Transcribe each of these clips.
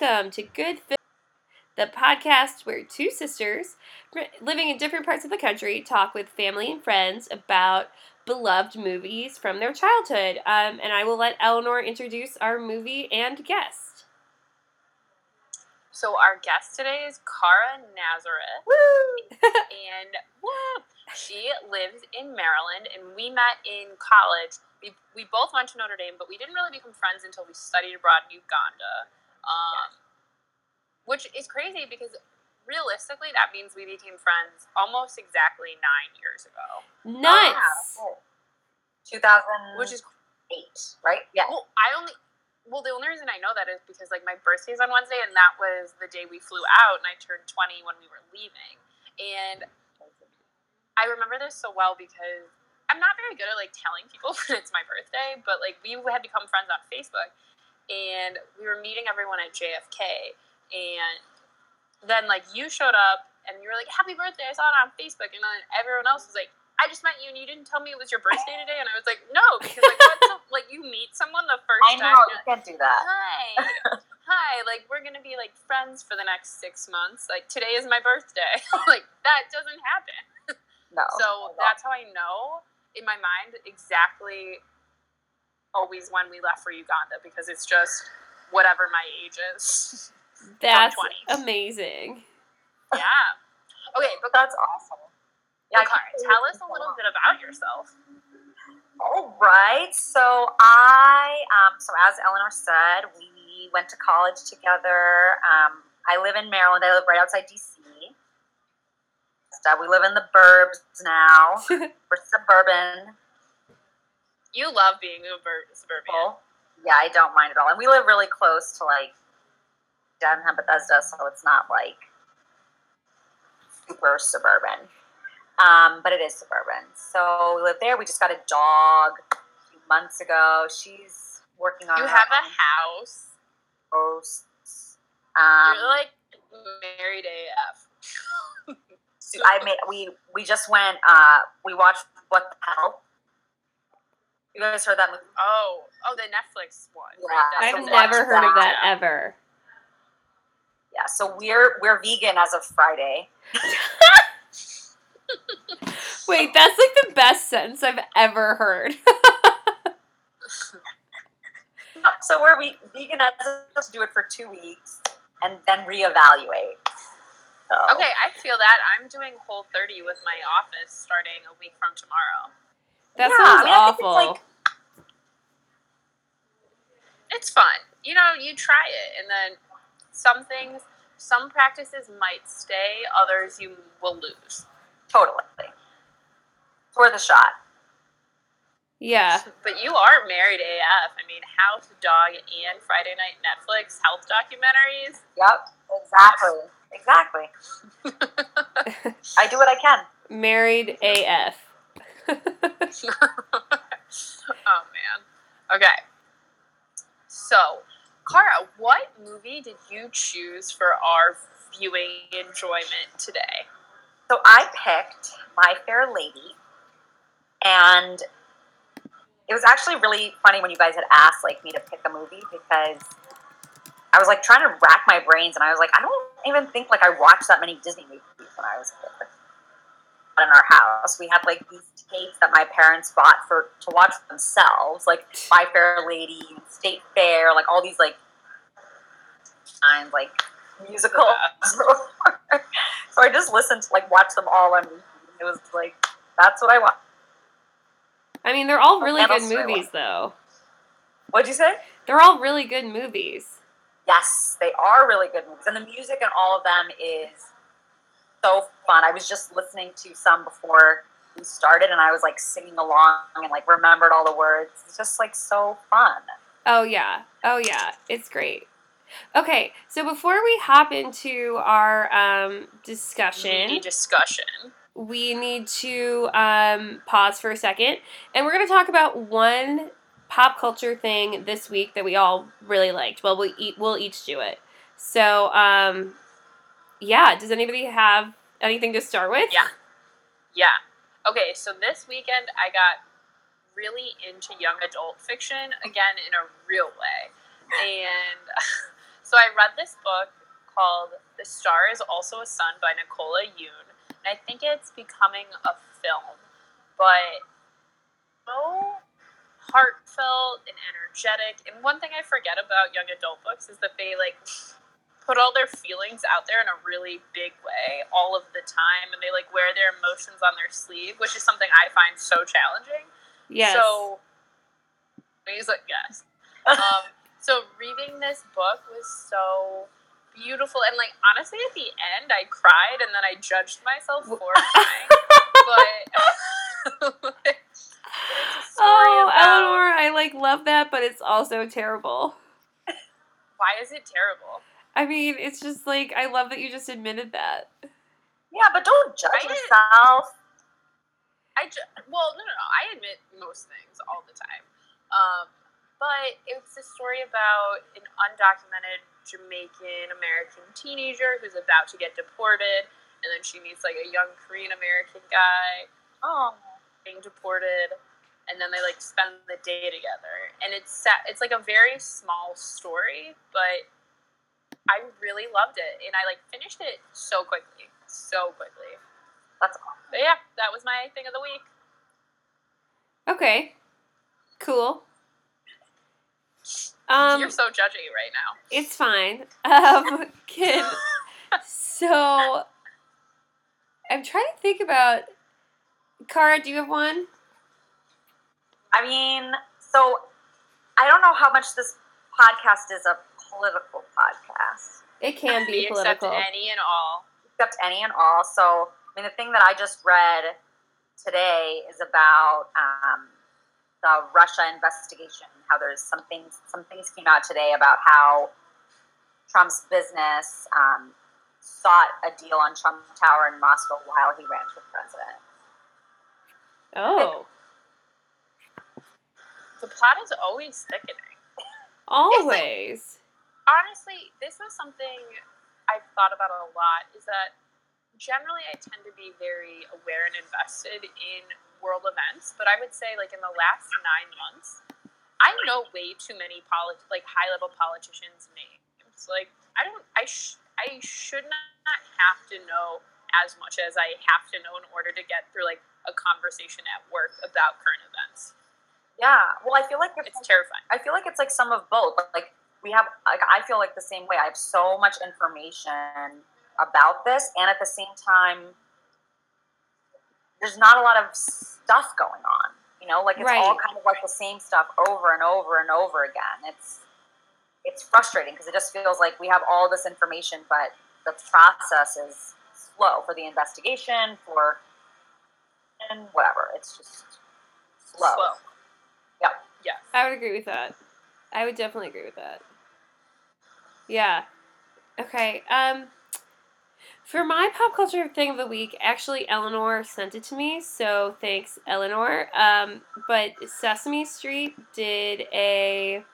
Welcome to Good Film, the podcast where two sisters living in different parts of the country talk with family and friends about beloved movies from their childhood. Um, and I will let Eleanor introduce our movie and guest. So our guest today is Cara Nazareth, Woo! and woo, she lives in Maryland, and we met in college. We, we both went to Notre Dame, but we didn't really become friends until we studied abroad in Uganda, um, which is crazy because realistically, that means we became friends almost exactly nine years ago, Nuts! Oh, 2008, which is great, right? Yeah. well, I only. Well, the only reason I know that is because like my birthday is on Wednesday, and that was the day we flew out, and I turned twenty when we were leaving. And I remember this so well because I'm not very good at like telling people when it's my birthday, but like we had become friends on Facebook, and we were meeting everyone at JFK, and then like you showed up and you were like, "Happy birthday!" I saw it on Facebook, and then everyone else was like. I just met you and you didn't tell me it was your birthday today, and I was like, no, because like, like you meet someone the first I time. know, you're you can't do that. hi hi like we're gonna be like friends for the next six months like today is my birthday like that doesn't happen No. so that's how i know in my mind exactly always when we left for uganda because it's just whatever my age is That's amazing. yeah okay but That's awesome. yeah, I can tell us a little bit about yourself All right. So I, um, so as Eleanor said, we went to college together. Um, I live in Maryland. I live right outside DC. So we live in the burbs now. We're suburban you love being a bur- suburban. Yeah, I don't mind at all. And we live really close to like downtown Bethesda, so it's not like super suburban. Um, but it is suburban. So we live there. We just got a dog a few months ago. She's working on you have a house posts. Um, you're like married af I made we we just went. Uh, we watched What the Hell. You guys heard that movie? Oh, oh, the Netflix one. Yeah. Right? I've never heard of that ever. Yeah. So we're we're vegan as of Friday. Wait, that's like the best sentence I've ever heard. So we're we, vegan as of to do it for two weeks and then reevaluate. So, Okay, I feel that. I'm doing Whole 30 with my office starting a week from tomorrow. That Yeah, sounds I mean, I think it's awful. like- It's fun. You know, you try it, and then some things, some practices might stay, others you will lose. Totally. It's worth a shot. yeah. But you are married AF. I mean, House, Dog, and Friday Night Netflix health documentaries. Yep. Exactly. Exactly. I do what I can. Married AF. oh, man. Okay. So, Cara, what movie did you choose for our viewing enjoyment today? So I picked My Fair Lady, and it was actually really funny when you guys had asked like me to pick a movie because I was like trying to rack my brains, and I was like, I don't even think like I watched that many Disney movies when I was a kid. In our house, we had like these tapes that my parents bought for to watch themselves, like My Fair Lady, State Fair, like all these like times like musical. so I just listened to like watch them all on. It was like that's what I want. I mean, they're all really good movies, though. What'd you say? They're all really good movies. Yes, they are really good movies, and the music in all of them is so fun. I was just listening to some before we started, and I was like singing along and like remembered all the words. It's just like so fun. Oh, yeah. Oh, yeah. It's great. Okay, so before we hop into our um, discussion, discussion. we need to um, pause for a second and we're going to talk about one pop culture thing this week that we all really liked well we eat, we'll each do it so um, yeah does anybody have anything to start with Yeah. Yeah. Okay, so this weekend I got really into young adult fiction again in a real way. And So I read this book called The Star is Also a Sun by Nicola Yoon. And I think it's becoming a film. But so heartfelt and energetic. And one thing I forget about young adult books is that they like put all their feelings out there in a really big way all of the time and they like wear their emotions on their sleeve, which is something I find so challenging. Yes. So he's like, yes. Um, so reading this book was so beautiful and like honestly at the end I cried and then I judged myself for crying. but it's a story oh, about Eleanor, I like love that, but it's also terrible. why is it terrible? I mean, it's just like I love that you just admitted that. Yeah, but don't judge I yourself. I ju- well, no, no, no. I admit most things all the time. Um, but it's a story about an undocumented Jamaican American teenager who's about to get deported, and then she meets like a young Korean American guy Oh. being deported, and then they like spend the day together. And it's sa- it's like a very small story, but I really loved it, and I like finished it so quickly, so quickly. That's awesome. But yeah, that was my thing of the week. Okay. Cool. Um, You're so judgy right now. it's fine. Um, can so I'm trying to think about. Cara, do you have one? I mean, so I don't know how much this podcast is a political podcast, It can We be accept any and all. except any and all. So, I mean, the thing that I just read today is about um, the Russia investigation. How there's some things, some things came out today about how Trump's business um, sought a deal on Trump Tower in Moscow while he ran for president. Oh, The plot is always thickening. always. Honestly, this is something I've thought about a lot. Is that generally I tend to be very aware and invested in world events, but I would say like in the last nine months, I know way too many polit- like high level politicians' names. Like I don't, I sh- I should not have to know as much as I have to know in order to get through like a conversation at work about current events. Yeah, well, I feel like It's terrifying. I feel like it's like some of both. Like we have, like I feel like the same way. I have so much information about this, and at the same time, there's not a lot of stuff going on. You know, like it's all kind of like the same stuff over and over and over again. It's it's frustrating because it just feels like we have all this information, but the process is slow for the investigation, for and whatever. It's just slow. Slow. Yep. Yes. I would agree with that. I would definitely agree with that. Yeah. Okay. Um for my pop culture thing of the week, actually Eleanor sent it to me, so thanks Eleanor. Um but Sesame Street did a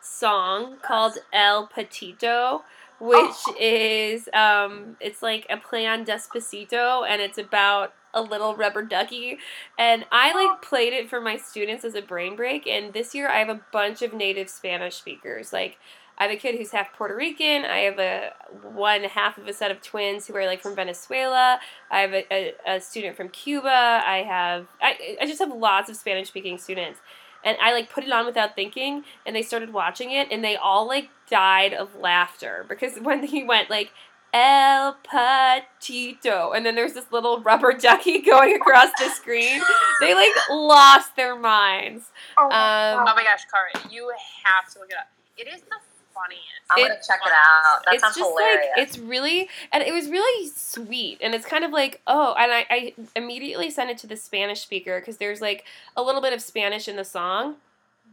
song called El Patito, which is um it's like a play on Despacito and it's about a little rubber ducky and I like played it for my students as a brain break and this year I have a bunch of native Spanish speakers like I have a kid who's half Puerto Rican. I have a one half of a set of twins who are like from Venezuela. I have a, a, a student from Cuba. I have I, I just have lots of Spanish speaking students. And I like put it on without thinking and they started watching it and they all like died of laughter because when he went like El Patito and then there's this little rubber ducky going across the screen, they like lost their minds. Oh, Um, Oh my gosh, Kara, you have to look it up. It is the funniest. I'm gonna check it out. That it's sounds just hilarious. like it's really and it was really sweet and it's kind of like oh and I, I immediately sent it to the spanish speaker because there's like a little bit of spanish in the song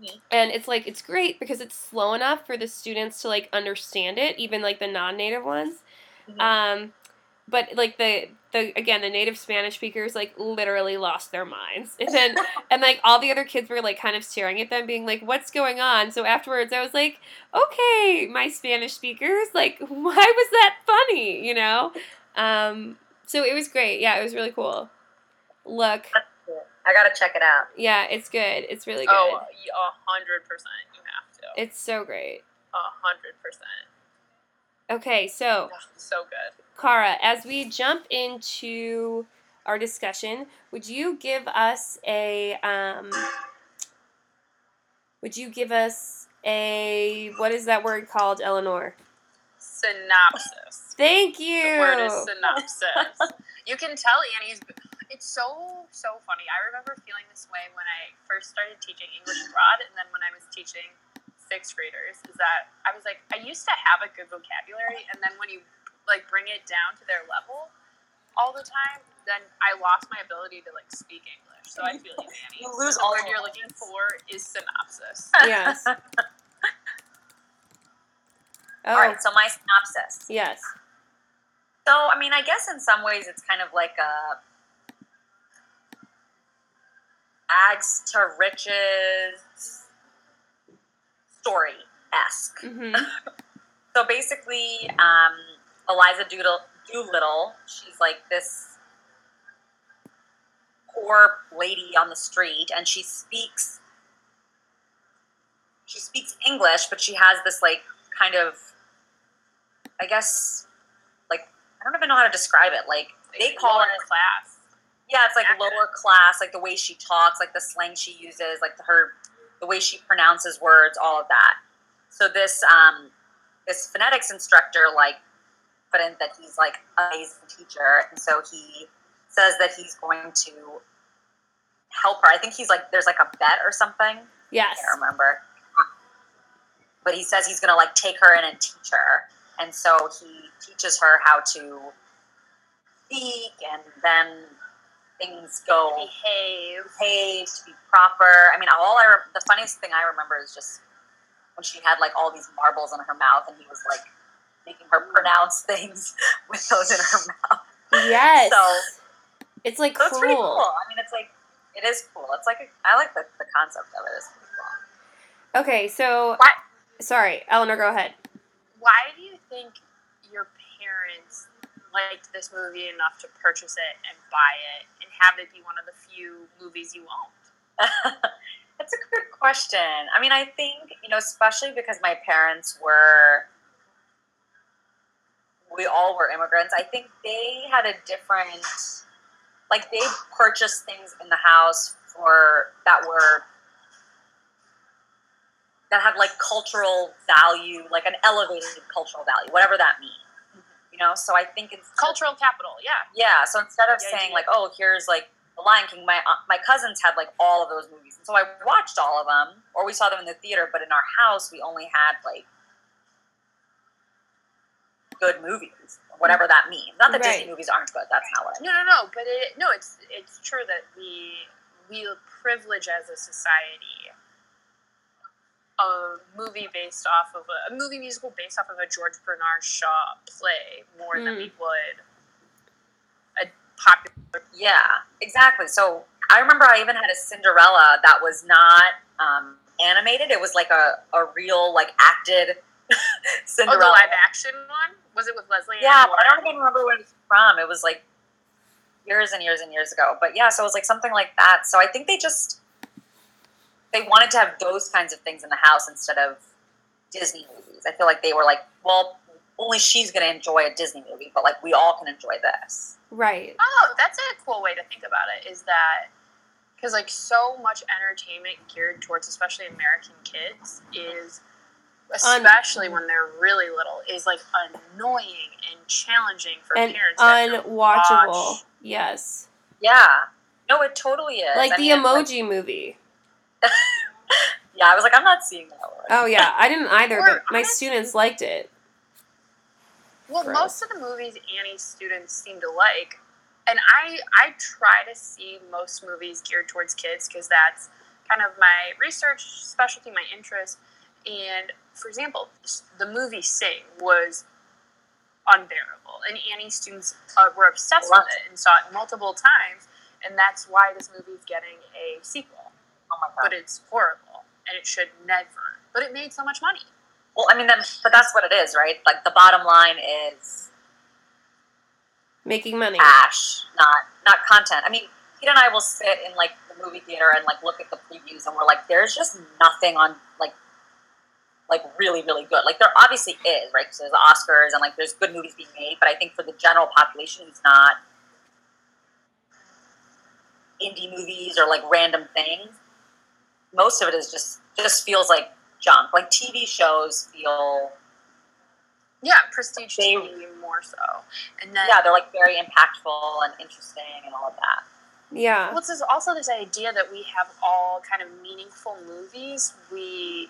Mhm. and it's like it's great because it's slow enough for the students to like understand it even like the non-native ones Mhm. um but like the the again the native spanish speakers like literally lost their minds and then and like all the other kids were like kind of staring at them being like what's going on so afterwards i was like okay my spanish speakers like why was that funny you know um so it was great yeah it was really cool look I gotta check it out. yeah it's good it's really good Oh, a hundred percent. You have to. it's so great A hundred percent. Okay, so Ugh, So good. Kara, as we jump into our discussion, would you give us a um, would you give us a what is that word called, Eleanor? Synopsis. Thank you. The word is synopsis. you can tell Annie's. It's so so funny. I remember feeling this way when I first started teaching English abroad, and then when I was teaching sixth graders. Is that I was like, I used to have a good vocabulary, and then when you like bring it down to their level all the time, then I lost my ability to like speak English. So I feel you, Annie. You lose the all word you're looking for is synopsis. yes. Oh, All right, so my synopsis. yes. So, I mean, I guess in some ways it's kind of like a ags to riches story esque. hmm So basically, um, Eliza Doodle, Doolittle, she's like this poor lady on the street, and she speaks. She speaks English, but she has this like kind of, I guess, like I don't even know how to describe it. Like they call Lower it class. yeah, it's like lower class, like the way she talks, like the slang she uses, like the, her, the way she pronounces words, all of that. So this um, this phonetics instructor like in that he's like an amazing teacher, and so he says that he's going to help her. I think he's like there's like a bet or something. Yes. I can't remember. But he says he's gonna like take her in and teach her, and so he teaches her how to speak, and then things go Behave. behave to be proper. I mean, all I re- the funniest thing I remember is just when she had like all these marbles in her mouth, and he was like making her pronounce things with those in her mouth. Yes. So- it's like So it's pretty cool. cool. I mean, it's like it is cool. It's like a, I like the, the concept of it. It's pretty cool. Okay, so Why, sorry, Eleanor, go ahead. why do you think your parents liked this movie enough to purchase it and buy it and have it be one of the few movies you owned? That's a good question. I mean, I think, you know, especially because my parents were, we all were immigrants, I think they had a different, like, they purchased things in the house for, that were, that had like cultural value, like an elevated cultural value, whatever that means. You know, so I think it's Cultural capital, yeah. yeah, so instead of Yeah, saying like, "Oh, here's like The Lion King," my uh, my cousins had like all of those movies, and so I watched all of them, or we saw them in the theater. But in our house, we only had like good movies, whatever that means. Not that Right. Disney movies aren't good. That's not what I mean. No, no, no. But it no, it's it's true that we we privilege as a society a movie based off of a, a movie musical based off of a George Bernard Shaw play more than Mm. we would a popular. Yeah, exactly. So I remember I even had a Cinderella that was not um, animated. It was like a, a real like acted Oh, the live action one was it with Leslie? Yeah, but I don't even remember where it's from. It was like years and years and years ago. But yeah, so it was like something like that. So I think they just they wanted to have those kinds of things in the house instead of Disney movies. I feel like they were like, well, only she's going to enjoy a Disney movie, but like we all can enjoy this. Right. Oh, that's a cool way to think about it. Is that because like so much entertainment geared towards especially American kids is especially when they're really little is like annoying and challenging for And parents. unwatchable. watch. Yes. Yeah. No, it totally is. Like I the mean, it's like- emoji movie. yeah, I was like, I'm not seeing that one. Oh yeah, I didn't either, Or but my honestly- students liked it. Well, Gross. most of the movies Annie's students seem to like, and I I try to see most movies geared towards kids because that's kind of my research specialty, my interest. And for example, the movie Sing was unbearable, and Annie's students uh, were obsessed with Loved it and saw it multiple times, and that's why this movie is getting a sequel. Oh my god. But it's horrible, and it should never. But it made so much money. Well, I mean, then, but that's what it is, right? Like the bottom line is Making money. cash, not not content. I mean, Pete and I will sit in like the movie theater and like look at the previews, and we're like, there's just nothing on like like really really good. Like there obviously is right because there's Oscars and like there's good movies being made, but I think for the general population who's not indie movies or like random things, most of it is just just feels like junk. Like TV shows feel yeah, prestige They- TV more so, and then yeah they're like very impactful and interesting and all of that. Yeah. Well, there's also this idea that we have all kind of meaningful movies. We in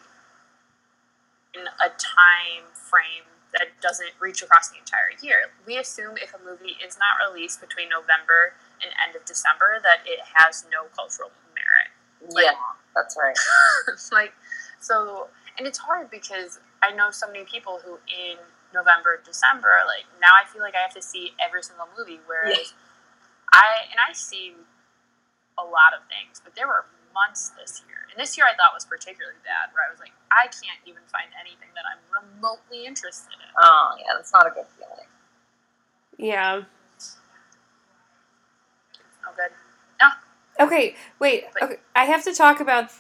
a time frame that doesn't reach across the entire year. We assume if a movie is not released between November and end of December, that it has no cultural merit. Like- yeah, that's right. like so and it's hard because i know so many people who in november december like now i feel like i have to see every single movie whereas Yeah. i and i see a lot of things but there were months this year and this year i thought was particularly bad where i was like i can't even find anything that i'm remotely interested in Oh yeah, that's not a good feeling. Yeah. oh good Okay, wait. Okay, I have to talk about.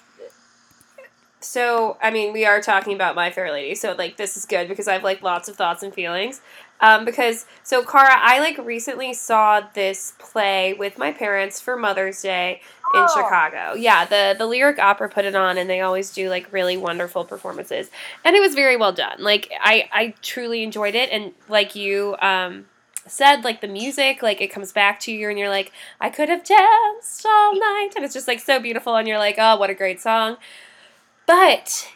So, I mean, we are talking about My Fair Lady, so like this is good because I have like lots of thoughts and feelings. Um, because so Cara, I like recently saw this play with my parents for Mother's Day in Oh. Chicago. Yeah, the the lyric opera put it on, and they always do like really wonderful performances, and it was very well done. Like I I truly enjoyed it, and like you um said, like the music, like it comes back to you, and you're like, I could have danced all night, and it's just like so beautiful, and you're like, oh, what a great song. But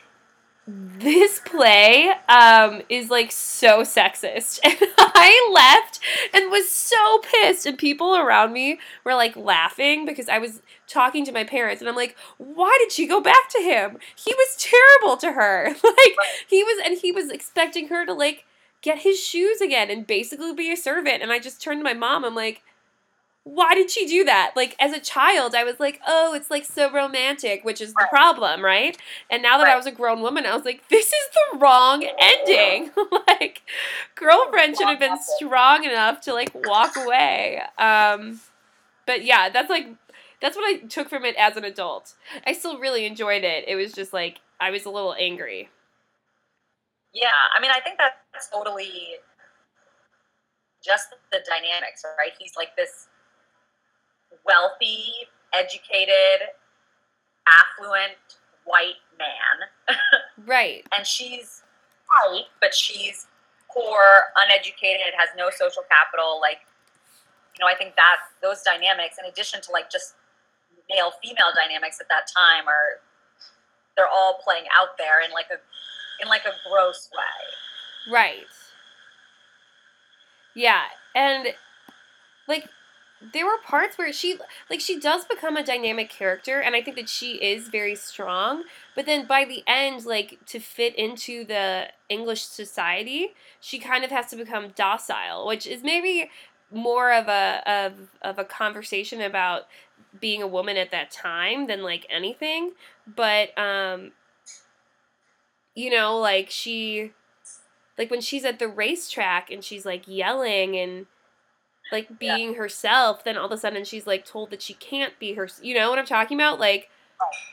this play um, is like so sexist, and I left and was so pissed, and people around me were like laughing because I was talking to my parents, and I'm like, why did she go back to him? He was terrible to her. Like he was, and he was expecting her to like get his shoes again and basically be a servant. And I just turned to my mom. I'm like, why did she do that? Like as a child, I was like, oh, it's like so romantic, which is the problem, right? And now that I was a grown woman, I was like, this is the wrong ending. like, girlfriend should have been strong enough to like walk away. Um, but yeah, that's like that's what I took from it as an adult. I still really enjoyed it. It was just like I was a little angry. Yeah, I mean, I think that's totally just the dynamics, right? He's like this wealthy, educated, affluent white man, Right. and she's white, but she's poor, uneducated, has no social capital. Like, you know, I think that those dynamics, in addition to like just male female dynamics at that time, are they're all playing out there in like a in like a gross way. Right. Yeah, and like there were parts where she like she does become a dynamic character and I think that she is very strong, but then by the end like to fit into the English society, she kind of has to become docile, which is maybe more of a of of a conversation about being a woman at that time than like anything, but um you know, like she like when she's at the racetrack and she's like yelling and like Yeah. being herself then all of a sudden she's like told that she can't be her you know what i'm talking about like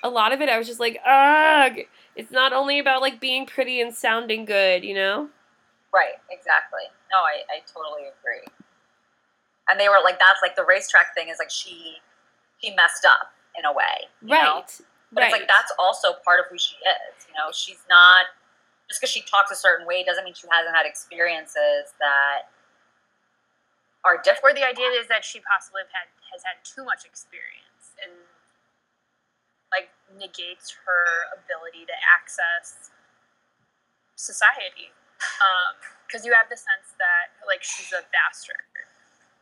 a lot of it i was just like ugh it's not only about like being pretty and sounding good you know Right, exactly. No, I, I totally agree. And they were like, that's like the racetrack thing is like she she messed up in a way. you know? right But right it's like that's also part of who she is. You know, she's not just because she talks a certain way doesn't mean she hasn't had experiences that are or the idea is that she possibly had has had too much experience and like negates her ability to access society because you have the sense that like she's a bastard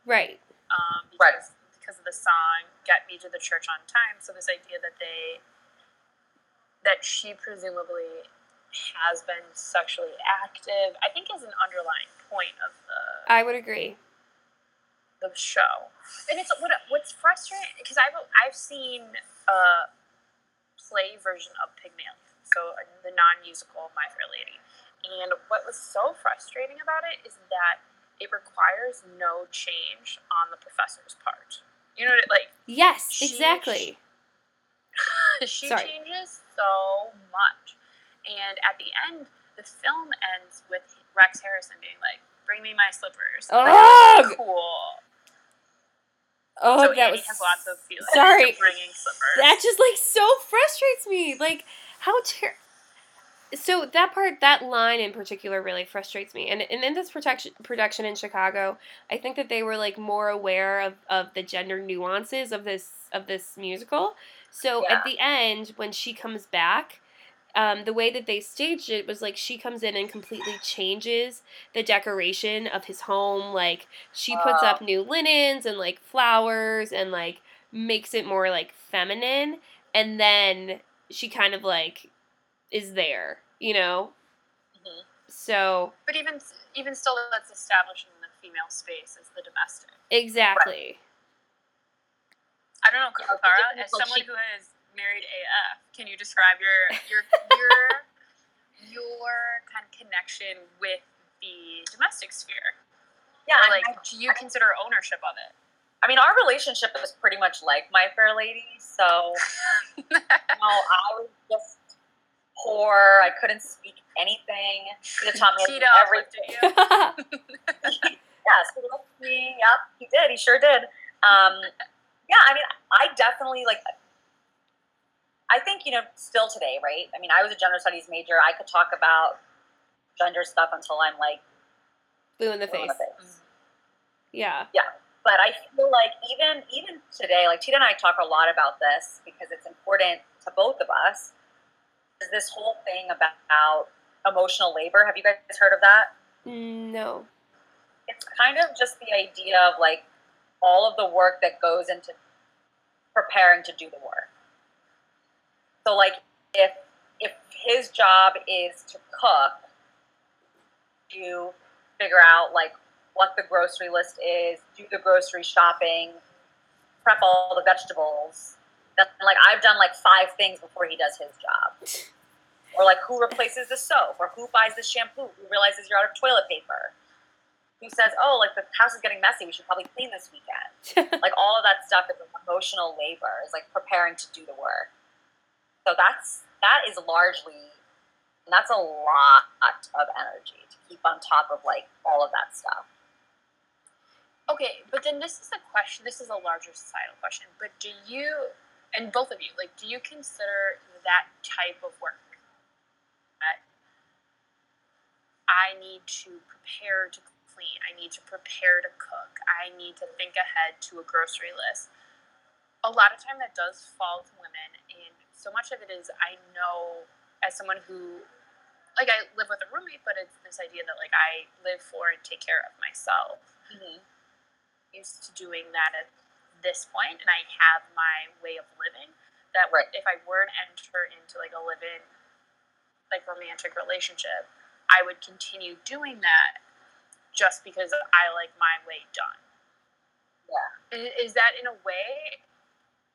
right um, Right. because, because of the song "Get Me to the Church on Time." So this idea that they that she presumably has been sexually active, I think, is an underlying point of the i would agree the show. And it's what what's frustrating because I've I've seen a play version of Pygmalion, so uh, the non-musical My Fair Lady. And what was so frustrating about it is that it requires no change on the professor's part. You know, what it like yes She- exactly she Sorry. changes so much, And at the end, the film ends with Rex Harrison being like, "Bring me my slippers." Ugh! Like, cool. Oh, so that Annie was has lots of feelings. sorry. bringing slippers. that just like so frustrates me. Like how ter- so that part that line in particular really frustrates me. And and in this protection production in Chicago, I think that they were like more aware of of the gender nuances of this of this musical. So Yeah. at the end when she comes back, um, the way that they staged it was like she comes in and completely changes the decoration of his home. Like she puts Oh. up new linens and like flowers and like makes it more like feminine. And then she kind of like is there, you know? Mhm. So But even even still, that's establishing the female space as the domestic. exactly. I don't know, Yeah, Clara, as difference someone she- who has married AF, can you describe your your your your kind of connection with the domestic sphere? Yeah, Or like, I- do you consider ownership of it? I mean, our relationship is pretty much like My Fair Lady. So, you know, I was just poor. I couldn't speak anything. He taught me Cheetah everything. uplifted you. Yes, he me. Yep, he did. He sure did. Um, yeah, I mean, I definitely like. I think you know, still today, right? I mean, I was a gender studies major. I could talk about gender stuff until I'm like Blue in the blue in face. the face. Mm-hmm. Yeah. But I feel like even even today, like Tita and I talk a lot about this because it's important to both of us. Is this whole thing about emotional labor? Have you guys heard of that? No. it's kind of just the idea of like all of the work that goes into preparing to do the work. So like if if his job is to cook, to figure out like what the grocery list is, do the grocery shopping, prep all the vegetables. That's like I've done like five things before he does his job. Or like who replaces the soap, or who buys the shampoo, who realizes you're out of toilet paper who says, "Oh, like the house is getting messy. We should probably clean this weekend." like all of that stuff is like emotional labor. Is like preparing to do the work. So that's that is largely, that's a lot of energy to keep on top of like all of that stuff. Okay, but then this is a question. This is a larger societal question. But do you, and both of you, like, do you consider that type of work that I need to prepare to clean, I need to prepare to cook, I need to think ahead to a grocery list? A lot of time that does fall to women, and so much of it is I know as someone who, like, I live with a roommate, but it's this idea that like I live for and take care of myself mm-hmm. used to doing that at this point, and I have my way of living. That Right. if I were to enter into like a live-in, like romantic relationship, I would continue doing that just because I like my way done. Yeah. Is that in a way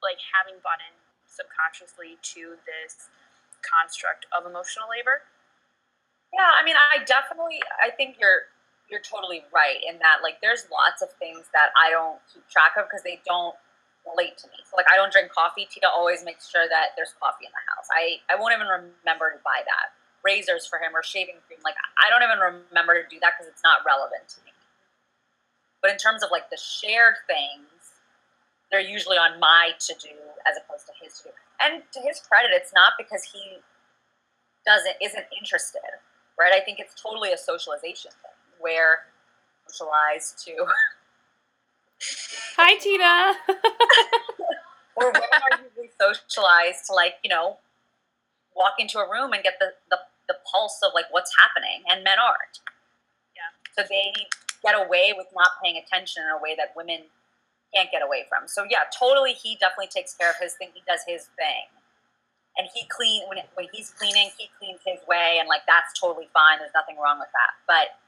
like having bought in subconsciously to this construct of emotional labor? Yeah, I mean, I definitely, I think you're you're totally right in that. Like, there's lots of things that I don't keep track of because they don't relate to me. So, like, I don't drink coffee. Tita always makes sure that there's coffee in the house. I I won't even remember to buy that razors for him or shaving cream. Like, I don't even remember to do that because it's not relevant to me. But in terms of like the shared things, they're usually on my to do as opposed to his to do. And to his credit, it's not because he doesn't isn't interested right? I think it's totally a socialization thing where socialized to Hi, Tina. where women are usually socialized to like, you know, walk into a room and get the, the, the pulse of like what's happening and men aren't. Yeah. So they get away with not paying attention in a way that women can't get away from. So yeah, totally he definitely takes care of his thing. He does his thing. And he clean when when he's cleaning, he cleans his way, and like that's totally fine. There's nothing wrong with that. But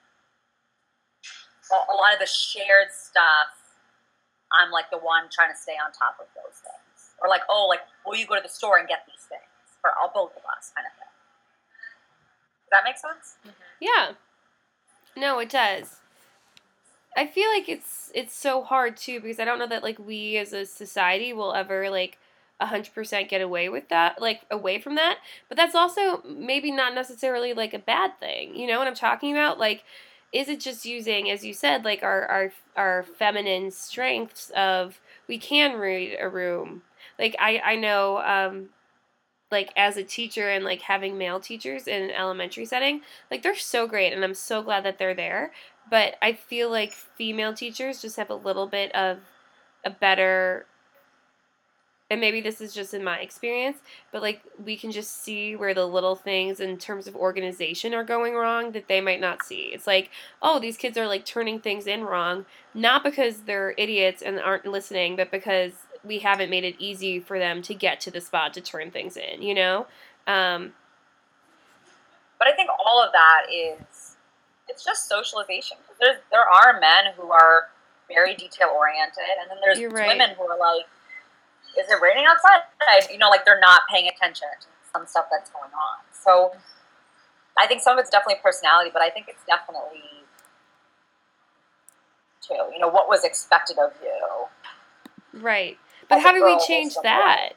a- lot of the shared stuff, I'm like the one trying to stay on top of those things, or like, oh, like will you go to the store and get these things for all both of us, kind of thing. Does that make sense? Yeah. No, it does. I feel like it's it's so hard too because I don't know that like we as a society will ever like 100% get away with that, like away from that. But that's also maybe not necessarily like a bad thing. You know what I'm talking about? Like is it just using as you said like our our our feminine strengths of we can read a room. Like I I know um like as a teacher and like having male teachers in an elementary setting, like they're so great and I'm so glad that they're there. But I feel like female teachers just have a little bit of a better and maybe this is just in my experience, but like we can just see where the little things in terms of organization are going wrong that they might not see. It's like, oh, these kids are like turning things in wrong, not because they're idiots and aren't listening, but because we haven't made it easy for them to get to the spot to turn things in, you know? Um, but I think all of that is it's just socialization. There's, there are men who are very detail oriented, and then there's right. women who are like, is it raining outside? You know, like they're not paying attention to some stuff that's going on. So I think some of it's definitely personality, but I think it's definitely too, you know, what was expected of you. Right. But how do we change that?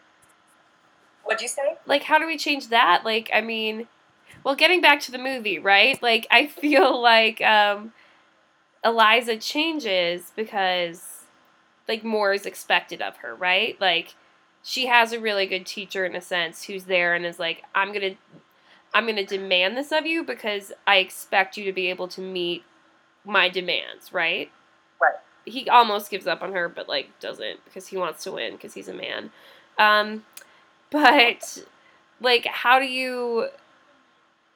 What'd you say? Like, how do we change that? Like, I mean, well, getting back to the movie, right? Like, I feel like um, Eliza changes because like more is expected of her, right? Like she has a really good teacher in a sense who's there and is like, I'm gonna I'm gonna demand this of you because I expect you to be able to meet my demands, right? Right. He almost gives up on her, but like doesn't because he wants to win because he's a man. Um, but like, how do you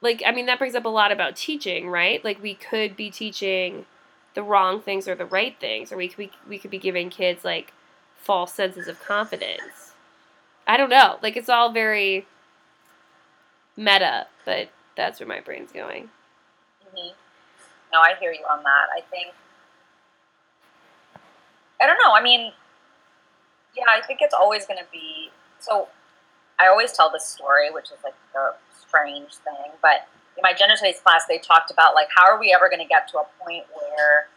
like? I mean, that brings up a lot about teaching, right? Like, we could be teaching the wrong things or the right things, or we could be, we could be giving kids like false senses of confidence. I don't know. Like it's all very meta, but that's where my brain's going. Mm-hmm. No, I hear you on that. I think I don't know. I mean, yeah, I think it's always going to be so. I always tell this story, which is like a strange thing, but in my gender studies class, they talked about like how are we ever going to get to a point where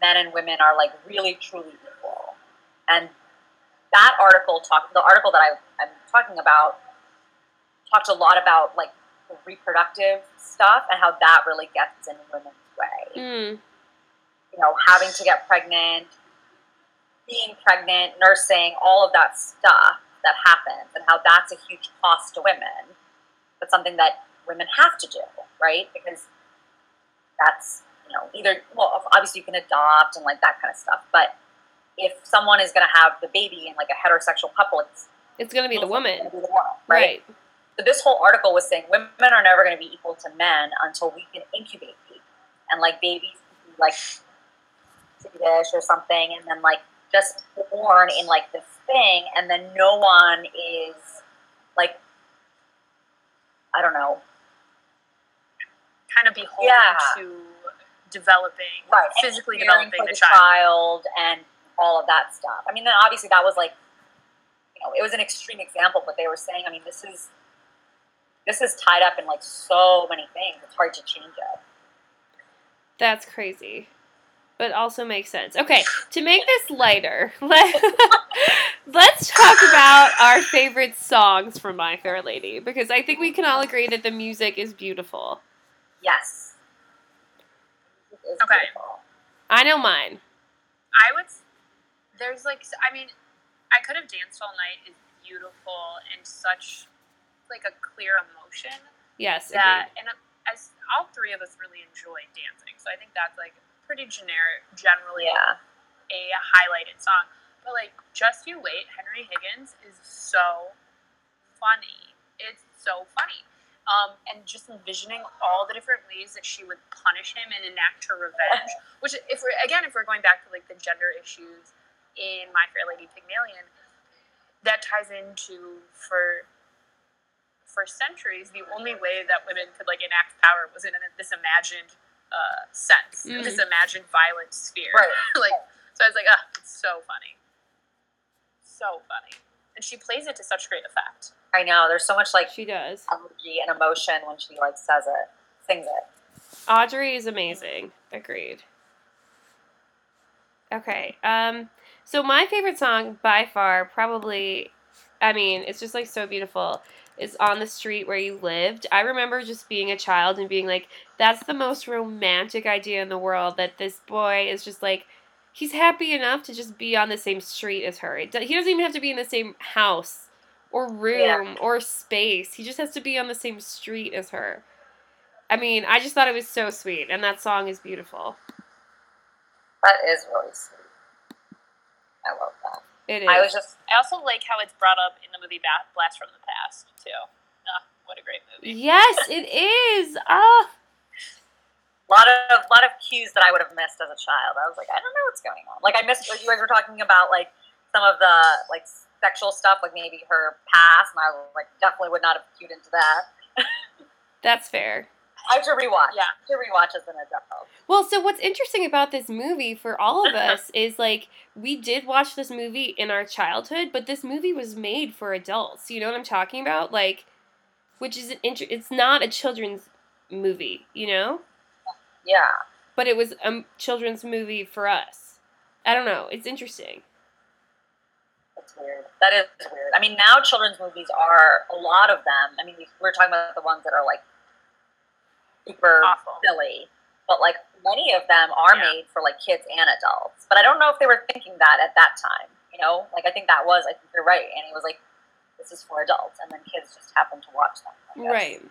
men and women are like really truly equal, and that article talked the article that I, I'm talking about talked a lot about like reproductive stuff and how that really gets in women's way. Mm. You know, having to get pregnant, being pregnant, nursing, all of that stuff that happens, and how that's a huge cost to women, but something that women have to do, right? Because that's, you know, either, well, obviously you can adopt and like that kind of stuff, but if someone is going to have the baby in like a heterosexual couple, it's it's going to be the woman, be the woman right? right? So this whole article was saying women are never going to be equal to men until we can incubate babies, and like babies like dish or something, and then like just born in like this thing, and then no one is like I don't know kind of beholden yeah. to developing, right. physically developing the, the child. child. and all of that stuff. I mean, then obviously that was like, you know, it was an extreme example, but they were saying, I mean, this is this is tied up in like so many things. It's hard to change it. That's crazy. But also makes sense. Okay, to make this lighter, let, let's talk about our favorite songs from My Fair Lady because I think we can all agree that the music is beautiful. Yes. okay. Beautiful. I know mine. I would. There's like, I mean, I could have danced all night is beautiful and such like a clear emotion. Yes. That agreed. and uh, as all three of us really enjoy dancing, so I think that's like pretty generic, generally yeah. a highlighted song. But like, just you wait, Henry Higgins is so funny. It's so funny um, and just envisioning all the different ways that she would punish him and enact her revenge. Which, if we're again, if we're going back to like the gender issues in My Fair Lady Pygmalion, that ties into for for centuries the only way that women could like enact power was in this imagined uh, sense, mm. this imagined violent sphere. Right. like, so I was like, ah, it's so funny, so funny, and she plays it to such great effect. I know. There's so much like she does energy and emotion when she like says it, sings it. Audrey is amazing. Agreed. Okay. Um. So my favorite song by far, probably I mean, it's just like so beautiful. Is on the street where you lived. I remember just being a child and being like, that's the most romantic idea in the world that this boy is just like, he's happy enough to just be on the same street as her. It, he doesn't even have to be in the same house or room or space. He just has to be on the same street as her. I mean, I just thought it was so sweet, and that song is beautiful. That is really sweet. I love that. It is. I was just I also like how it's brought up in the movie Blast from the Past too. Ah, what a great movie. yes, it is. Ah, a lot of lot of cues that I would have missed as a child. I was like, I don't know what's going on. Like I missed what you guys were talking about, like some of the like sexual stuff, like maybe her past, and I was like definitely would not have cued into that. that's fair. I have to rewatch. Yeah. to rewatch as an adult. Well, so what's interesting about this movie for all of us is like we did watch this movie in our childhood, but this movie was made for adults. You know what I'm talking about? Like, which is an inter- It's not a children's movie, you know, Yeah, but it was a children's movie for us. I don't know. It's interesting. that's weird. That is weird. I mean, now children's movies are a lot of them. I mean, we- we're talking about the ones that are like super Awful. silly, but like many of them are Yeah. made for like kids and adults. But I don't know if they were thinking that at that time. You know, like I think that was. I think you're right. And it was like, this is for adults, and then kids just happened to watch them. Right.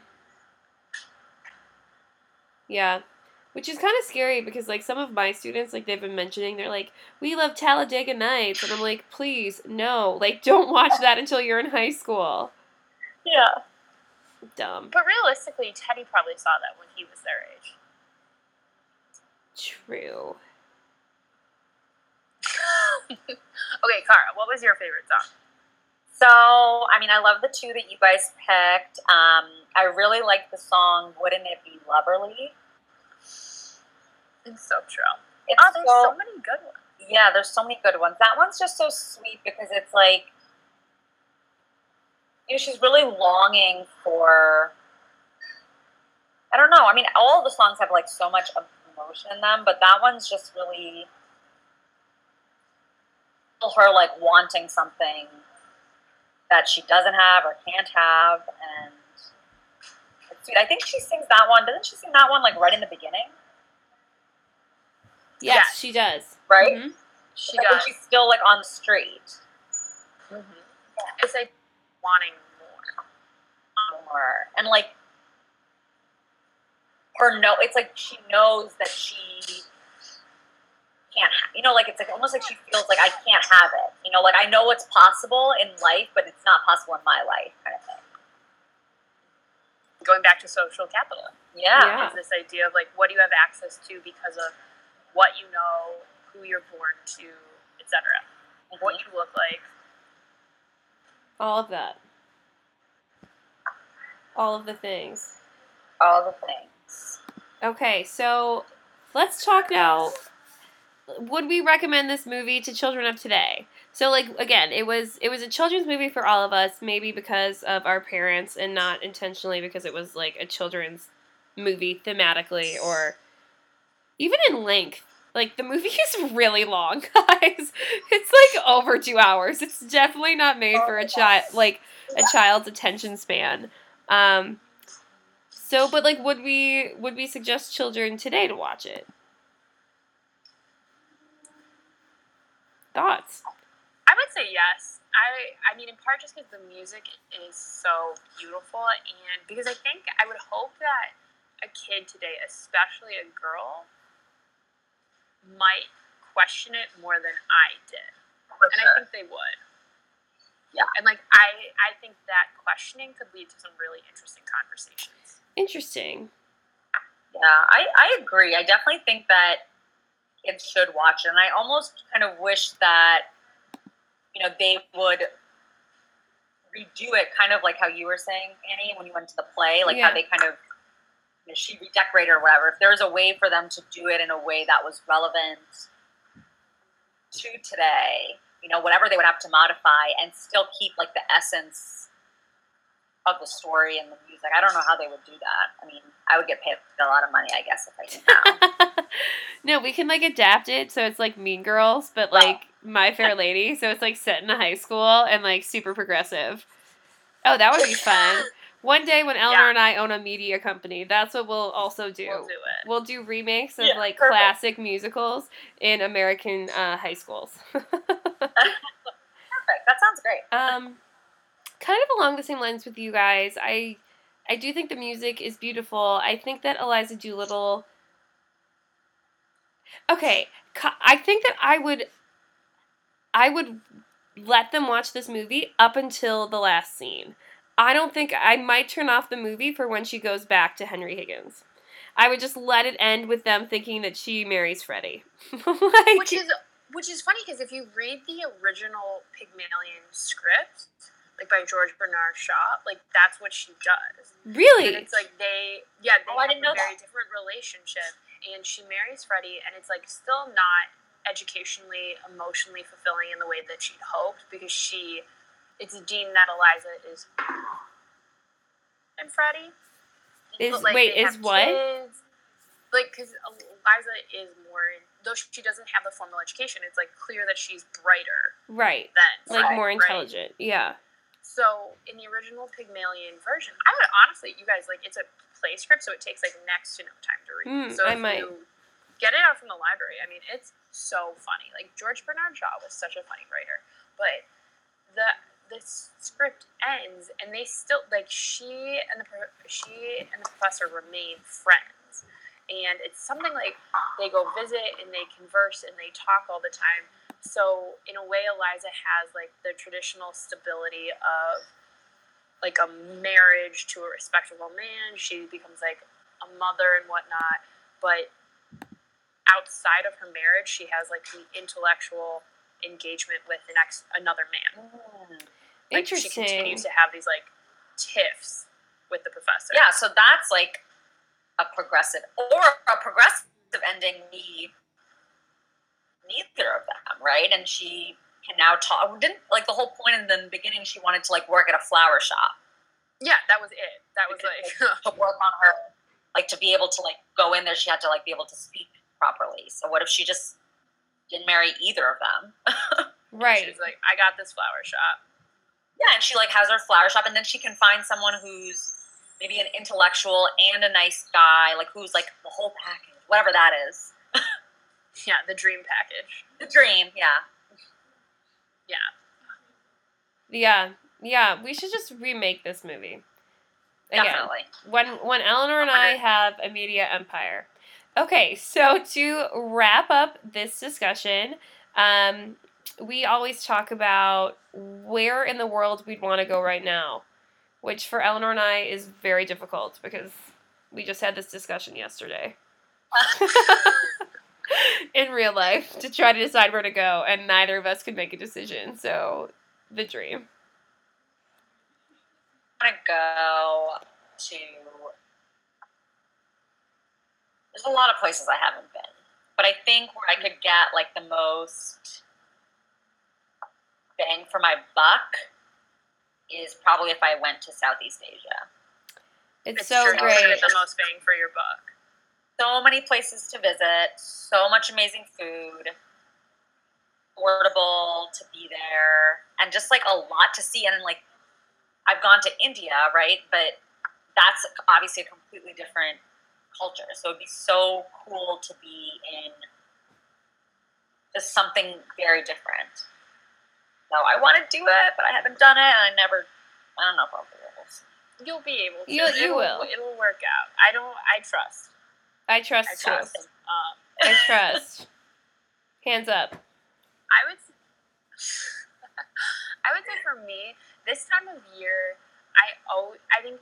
Yeah. Which is kind of scary because, like, some of my students, like, they've been mentioning, they're like, we love Talladega Nights. And I'm like, please, no. Like, don't watch that until you're in high school. Yeah. Dumb. But realistically, Teddy probably saw that when he was their age. True. okay, Kara, what was your favorite song? So, I mean, I love the two that you guys picked. Um, I really like the song "Wouldn't It Be Loverly." It's so true. It's Oh, there's so, so many good ones. yeah, there's so many good ones. That one's just so sweet because it's like, you know, she's really longing for. I don't know. I mean, all the songs have like so much emotion in them, but that one's just really her like wanting something that she doesn't have or can't have, and it's sweet. I think she sings that one. Doesn't she sing that one like right in the beginning? Yes, Yeah. she does. Right? Mhm. She Like, does. she's still like on the street. Mm-hmm. It's like wanting more. more and like her no it's like she knows that she can't ha- you know like it's like almost like she feels like i can't have it you know like i know what's possible in life but it's not possible in my life kind of thing Going back to social capital. yeah, Yeah. It's this idea of like what do you have access to because of what you know, who you're born to, etc. Mhm. What you look like. All of that. All of the things. all the things Okay, so let's talk now. Would we recommend this movie to children of today? So like again, it was it was a children's movie for all of us, maybe because of our parents and not intentionally because it was like a children's movie thematically or even in length. Like the movie is really long, guys. It's like over 2 hours. It's definitely not made for a child like a child's attention span. Um so, but like, would we would we suggest children today to watch it? Thoughts? I would say yes. I I mean in part just because the music is so beautiful and because I think I would hope that a kid today, especially a girl, might question it more than I did. for And I think they would. Yeah. And like I I think that questioning could lead to some really interesting conversations. Interesting. Yeah, I, I agree. I definitely think that kids should watch it. And I almost kind of wish that, you know, they would redo it kind of like how you were saying, Annie, when you went to the play, like Yeah. how they kind of, you know, she redecorated or whatever. If there was a way for them to do it in a way that was relevant to today, you know, whatever they would have to modify and still keep like the essence of the story and the music. I don't know how they would do that. I mean, I would get paid a lot of money, I guess, if I did no, we can like adapt it so it's like Mean Girls, but like My Fair Lady. So it's like set in a high school and like super progressive. Oh, that would be fun. One day when Eleanor Yeah. and I own a media company, that's what we'll also do. We'll do it. We'll do remakes of Yeah, like perfect. classic musicals in American uh, high schools. Perfect. That sounds great. um, kind of along the same lines with you guys, I I do think the music is beautiful. I think that Eliza Doolittle. Okay, I think that I would. I would let them watch this movie up until the last scene. I don't think I might turn off the movie for when she goes back to Henry Higgins. I would just let it end with them thinking that she marries Freddie. like, Which is which is funny because if you read the original Pygmalion script, like by George Bernard Shaw, like that's what she does. And really? it's like they, yeah, they Oh, I have didn't a know very that. different relationship, and she marries Freddie, and it's like still not educationally, emotionally fulfilling in the way that she'd hoped because she, it's deemed that Eliza is and Freddie. Is- But, like, wait, is what? kids. Like, because Eliza is more, though she doesn't have the formal education, it's like clear that she's brighter Right. than Like Right, more right? intelligent. Yeah. So in the original Pygmalion version, I would honestly, you guys like it's a play script, so it takes like next to no time to read. Mm, so I if might. you get it out from the library, I mean, it's so funny. Like George Bernard Shaw was such a funny writer, but the the script ends, and they still like she and the she and the professor remain friends, and it's something like they go visit and they converse and they talk all the time. So in a way, Eliza has like the traditional stability of like a marriage to a respectable man. She becomes like a mother and whatnot, but outside of her marriage, she has like the intellectual engagement with the next another man. Mm. Like she continues to have these like tiffs with the professor. Yeah, so that's like a progressive or a progressive ending. We neither of them, right? And she can now talk. Didn't like the whole point in the beginning. She wanted to like work at a flower shop yeah, that was it. That was like to work on her, like to be able to like go in there. She had to like be able to speak properly. So what if she just didn't marry either of them? right. she's like, I got this flower shop. Yeah, and she like has her flower shop, and then she can find someone who's maybe an intellectual and a nice guy, like who's like the whole package, whatever that is. Yeah, the dream package. The dream, yeah. Yeah. Yeah. Yeah. We should just remake this movie. Again. Definitely. when when Eleanor and I have a media empire. Okay, so to wrap up this discussion, um, we always talk about where in the world we'd want to go right now, which for Eleanor and I is very difficult because we just had this discussion yesterday. in real life to try to decide where to go, and neither of us could make a decision. So, the dream. I'm gonna go to. There's a lot of places I haven't been, but I think where I could get like the most bang for my buck is probably if I went to Southeast Asia. It's, It's so true. Great. get the most bang for your buck. So many places to visit, so much amazing food, affordable to be there, and just like a lot to see. And like, I've gone to India, right? But that's obviously a completely different culture. So it'd be so cool to be in just something very different. So I want to do it, but I haven't done it, and I never. I don't know if I'll be able to. You'll be able to. You- you it'll, will. It'll work out. I don't. I trust. I trust I too. trust. Um, I trust. Hands up. I would. I would say for me, this time of year, I oh, I think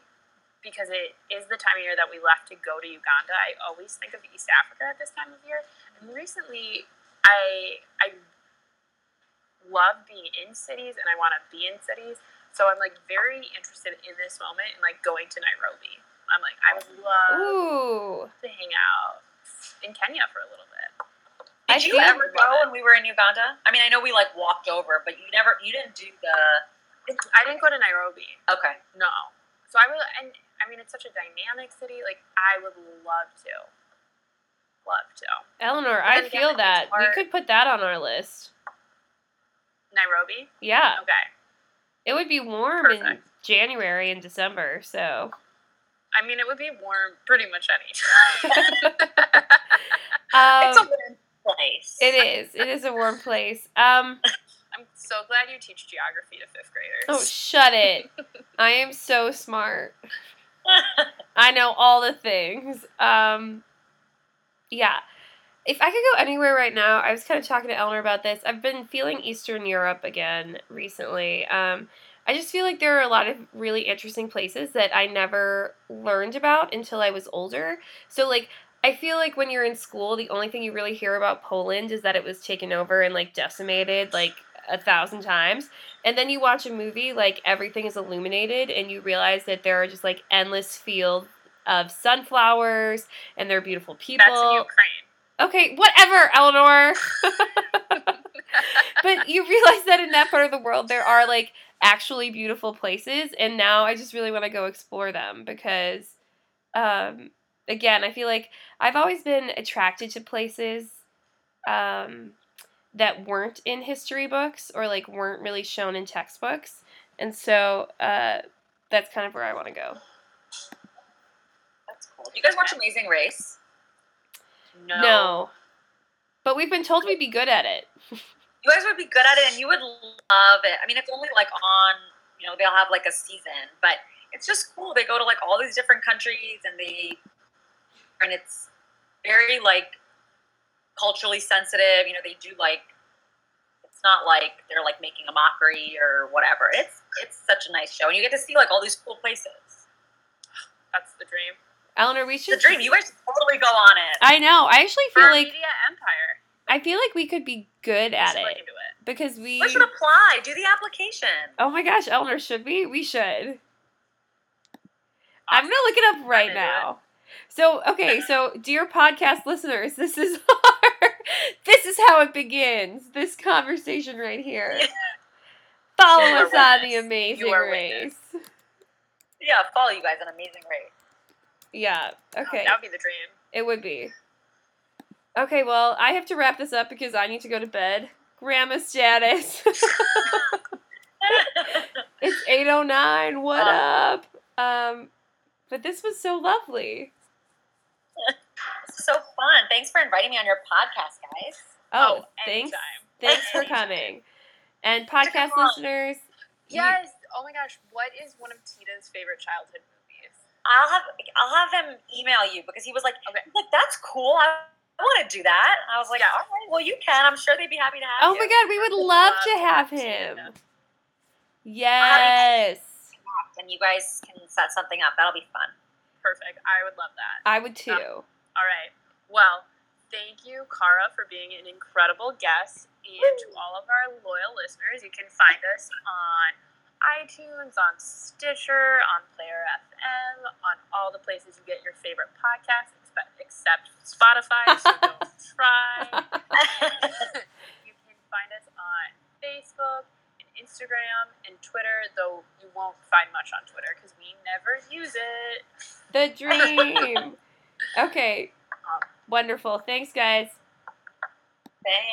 because it is the time of year that we left to go to Uganda. I always think of East Africa at this time of year. And recently, I I love being in cities and I want to be in cities. So I'm like very interested in this moment and like going to Nairobi. I'm like I would love Ooh. to hang out in Kenya for a little bit. I Did you ever go when we were in Uganda? I mean, I know we like walked over, but you never. You didn't do the. I didn't go to Nairobi. Okay. No. So I would, and I mean, it's such a dynamic city. Like, I would love to. Love to. Eleanor, I again, feel that. We could put that on our list. Nairobi. Yeah, Okay. it would be warm in January and December. So I mean, it would be warm pretty much any time. it's a um, warm place. it is. It is a warm place. Um, I'm so glad you teach geography to fifth graders. oh, shut it! I am so smart. I know all the things. Um, yeah. If I could go anywhere right now, I was kind of talking to Eleanor about this. I've been feeling Eastern Europe again recently. Um, I just feel like there are a lot of really interesting places that I never learned about until I was older. So, like, I feel like when you're in school, the only thing you really hear about Poland is that it was taken over and, like, decimated, like, a thousand times. And then you watch a movie, like, everything is illuminated, and you realize that there are just, like, endless fields of sunflowers, and they're beautiful people. That's in Ukraine. Okay, whatever, Eleanor. but you realize that in that part of the world there are like actually beautiful places and now I just really want to go explore them because um again, I feel like I've always been attracted to places um that weren't in history books or like weren't really shown in textbooks. And so uh that's kind of where I want to go. That's cool. You guys watch Amazing Race? No. No. But we've been told we'd be good at it. You guys would be good at it, and you would love it. I mean, it's only like on, you know, they'll have like a season, but it's just cool. They go to like all these different countries, and they, and it's very like culturally sensitive. You know, they do like. It's not like they're like making a mockery or whatever. It's it's such a nice show, and you get to see like all these cool places. That's the dream. Eleanor, we should a dream. You guys totally go on it. I know. I actually feel our like media empire. I feel like we could be good at it it. because we. We should apply. Do the application. Oh my gosh, Eleanor, should we? We should. I'm gonna look it up right now. So okay, so dear podcast listeners, this is our, this is how it begins. This conversation right here. Follow us on the. Amazing Race. witness. Yeah, follow you guys on Amazing Race. Yeah. Okay. That would be the dream. It would be. Okay, well, I have to wrap this up because I need to go to bed. Grandma status. it's 809. What Um, up? Um but this was so lovely. So fun. Thanks for inviting me on your podcast, guys. Oh, Oh, thanks. anytime. Thanks for coming. And podcast listeners, you- Yes. Oh my gosh. What is one of Tita's favorite childhood? I'll have I'll have him email you because he was like, Okay. like that's cool. I, I want to do that. I was like, all right, well you can. I'm sure they'd be happy to have you. Oh you. my god, we would love Love to to have him. him. Yes. And you guys can set something up. That'll be fun. Perfect. I would love that. I would too. All right. Well, thank you, Cara, for being an incredible guest. And to all of our loyal listeners, you can find us on iTunes, on Stitcher, on Player FM, on all the places you get your favorite podcasts, except, except Spotify, so don't try. you can find us on Facebook and Instagram and Twitter, though you won't find much on Twitter because we never use it. The dream. okay. Um, Wonderful. Thanks guys. Thanks.